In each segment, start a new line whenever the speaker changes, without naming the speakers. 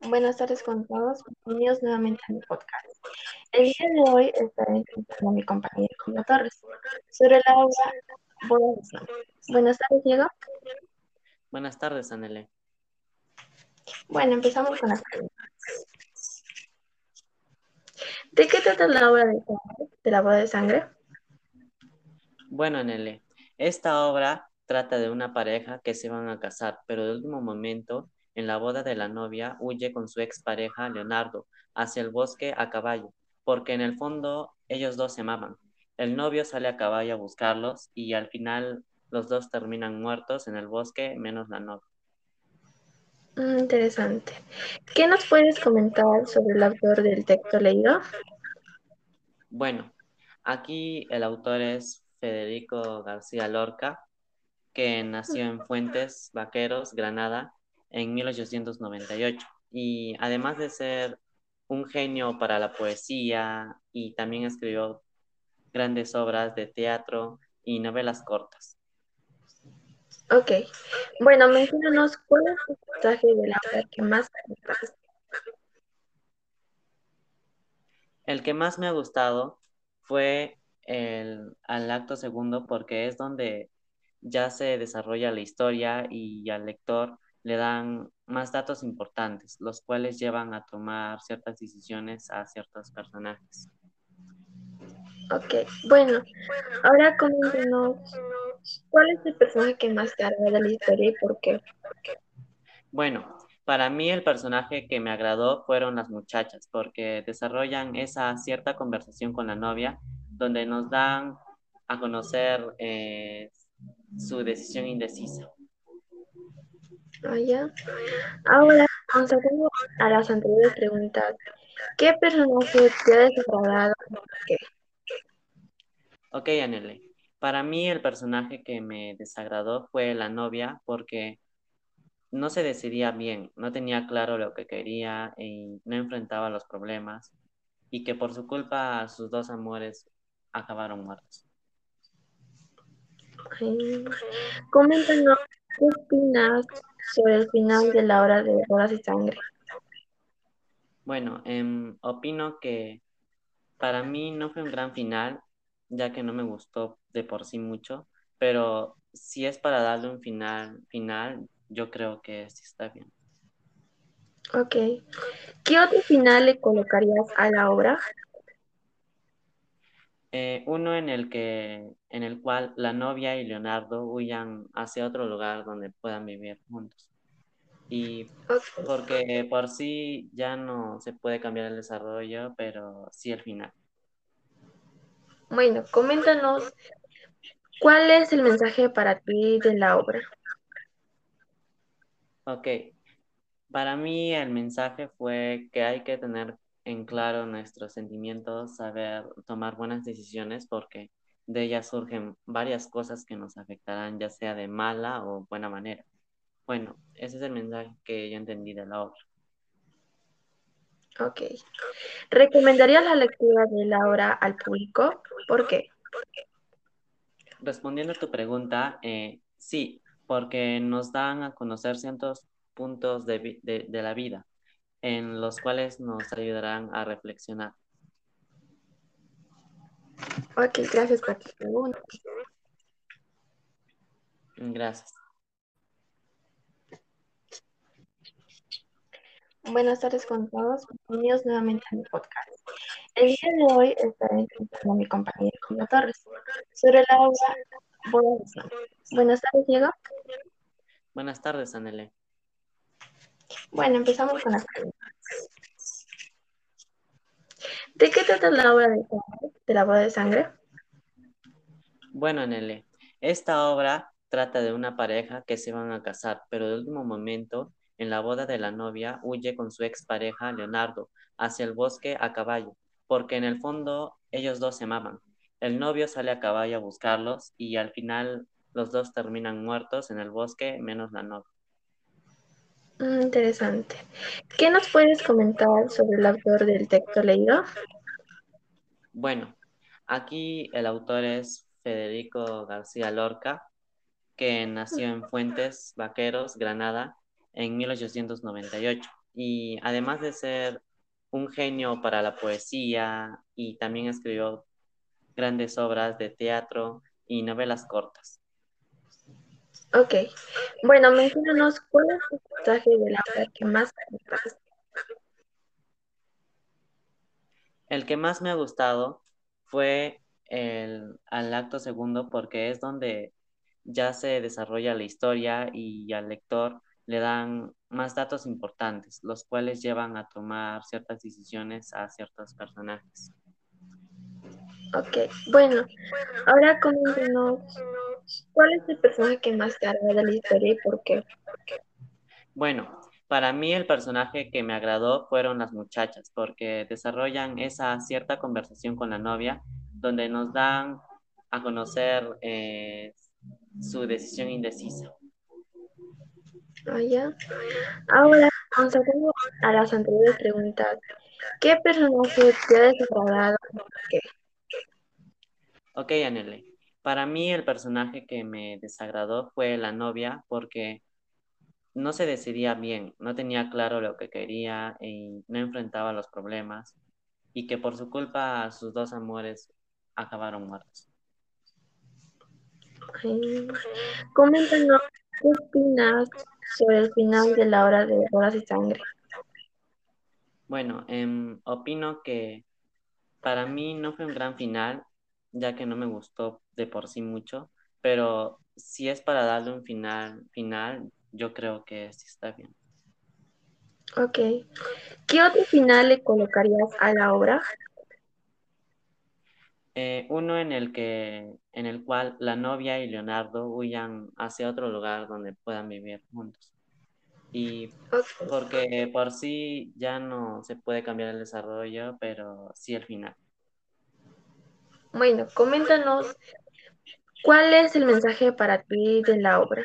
Buenas tardes con todos, bienvenidos nuevamente a mi podcast. El día de hoy estaré con mi compañero Diego Torres sobre la obra Buenas tardes, Diego.
Buenas tardes, Anele.
Bueno, empezamos con las preguntas. ¿De qué trata la obra de, de la boda de sangre?
Bueno, Anele, esta obra trata de una pareja que se van a casar, pero de último momento en la boda de la novia, huye con su expareja Leonardo hacia el bosque a caballo, porque en el fondo ellos dos se amaban. El novio sale a caballo a buscarlos y al final los dos terminan muertos en el bosque, menos la novia.
Mm, interesante. ¿Qué nos puedes comentar sobre el autor del texto leído?
Bueno, aquí el autor es Federico García Lorca, que nació en Fuentes Vaqueros, Granada, en 1898. Y además de ser un genio para la poesía y también escribió grandes obras de teatro y novelas cortas.
Ok. Bueno, mencionanos cuál es el mensaje de la obra que más te.
El que más me ha gustado fue el al acto segundo porque es donde ya se desarrolla la historia y al lector le dan más datos importantes, los cuales llevan a tomar ciertas decisiones a ciertos personajes.
Ok, bueno, ahora coméntanos, ¿cuál es el personaje que más te agrada de la historia y por qué?
Bueno, para mí el personaje que me agradó fueron las muchachas, porque desarrollan esa cierta conversación con la novia, donde nos dan a conocer eh, su decisión indecisa.
Ah, Ahora, consiguiendo a las anteriores preguntas, ¿qué personaje te ha desagradado qué?
Ok, Anele. Para mí el personaje que me desagradó fue la novia porque no se decidía bien, no tenía claro lo que quería y no enfrentaba los problemas y que por su culpa sus dos amores acabaron muertos.
coméntanos, ¿qué opinas sobre el final de la hora de Horas y Sangre?
Bueno, em, opino que para mí no fue un gran final, ya que no me gustó de por sí mucho, pero si es para darle un final, final, yo creo que sí está bien.
Ok. ¿Qué otro final le colocarías a la obra?
Eh, uno en el que, en el cual la novia y Leonardo huyan hacia otro lugar donde puedan vivir juntos. Y porque por sí ya no se puede cambiar el desarrollo, pero sí el final.
Bueno, coméntanos, ¿cuál es el mensaje para ti de la obra?
Ok, para mí el mensaje fue que hay que tener en claro nuestros sentimientos, saber tomar buenas decisiones porque de ellas surgen varias cosas que nos afectarán, ya sea de mala o buena manera. Bueno, ese es el mensaje que yo entendí de la obra.
Ok. ¿Recomendarías la lectura de la obra al público? ¿Por qué?
Respondiendo a tu pregunta, eh, sí, porque nos dan a conocer ciertos puntos de, de la vida en los cuales nos ayudarán a reflexionar.
Ok, gracias por tu pregunta.
Gracias.
Buenas tardes con todos, bienvenidos nuevamente a mi podcast. El día de hoy estaré con mi compañero Diego Torres sobre la obra Buenas tardes, Diego.
Buenas tardes, Anele.
Bueno, empezamos con las preguntas. ¿De qué trata la obra de, de la boda de sangre?
Bueno, Anele, esta obra trata de una pareja que se van a casar, pero de último momento, en la boda de la novia, huye con su expareja Leonardo hacia el bosque a caballo, porque en el fondo ellos dos se amaban. El novio sale a caballo a buscarlos y al final los dos terminan muertos en el bosque, menos la novia.
Mm, interesante. ¿Qué nos puedes comentar sobre el autor del texto leído?
Bueno, aquí el autor es Federico García Lorca, que nació en Fuentes Vaqueros, Granada, en 1898. y además de ser un genio para la poesía y también escribió grandes obras de teatro y novelas cortas.
Ok. Bueno, mencionanos cuál es el mensaje de la obra que más te gusta.
El que más me ha gustado fue el, al acto segundo porque es donde ya se desarrolla la historia y al lector le dan más datos importantes, los cuales llevan a tomar ciertas decisiones a ciertos personajes.
Ok, bueno, ahora coméntanos, ¿cuál es el personaje que más te agrada de la historia y por qué?
Bueno, para mí el personaje que me agradó fueron las muchachas, porque desarrollan esa cierta conversación con la novia, donde nos dan a conocer eh, su decisión indecisa.
Ah, ya. Ahora, constatando a las anteriores preguntas, ¿qué personaje te ha desagradado y por qué?
Ok, Anele. Para mí el personaje que me desagradó fue la novia porque no se decidía bien, no tenía claro lo que quería y no enfrentaba los problemas y que por su culpa sus dos amores acabaron muertos.
Ay, Coméntanos, ¿qué opinas sobre el final de la hora de Horas y Sangre?
Bueno, em, opino que para mí no fue un gran final, ya que no me gustó de por sí mucho, pero si es para darle un final, final, yo creo que sí está bien.
Ok. ¿Qué otro final le colocarías a la obra?
Eh, uno en el que, en el cual la novia y Leonardo huyan hacia otro lugar donde puedan vivir juntos. Y porque por sí ya no se puede cambiar el desarrollo, pero sí el final.
Bueno, coméntanos, ¿cuál es el mensaje para ti de la obra?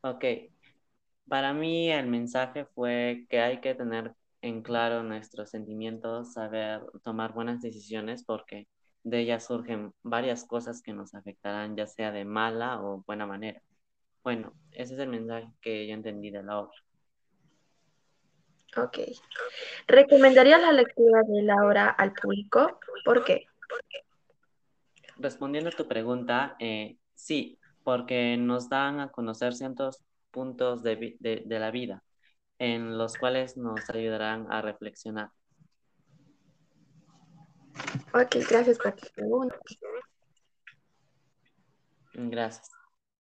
Ok, para mí el mensaje fue que hay que tener en claro nuestros sentimientos, saber tomar buenas decisiones porque de ellas surgen varias cosas que nos afectarán, ya sea de mala o buena manera. Bueno, ese es el mensaje que yo entendí de la obra.
Ok. ¿Recomendarías la lectura de la obra al público? ¿Por qué?
Respondiendo a tu pregunta, eh, sí, porque nos dan a conocer ciertos puntos de, de de la vida en los cuales nos ayudarán a reflexionar.
Ok, gracias por tu pregunta.
Gracias.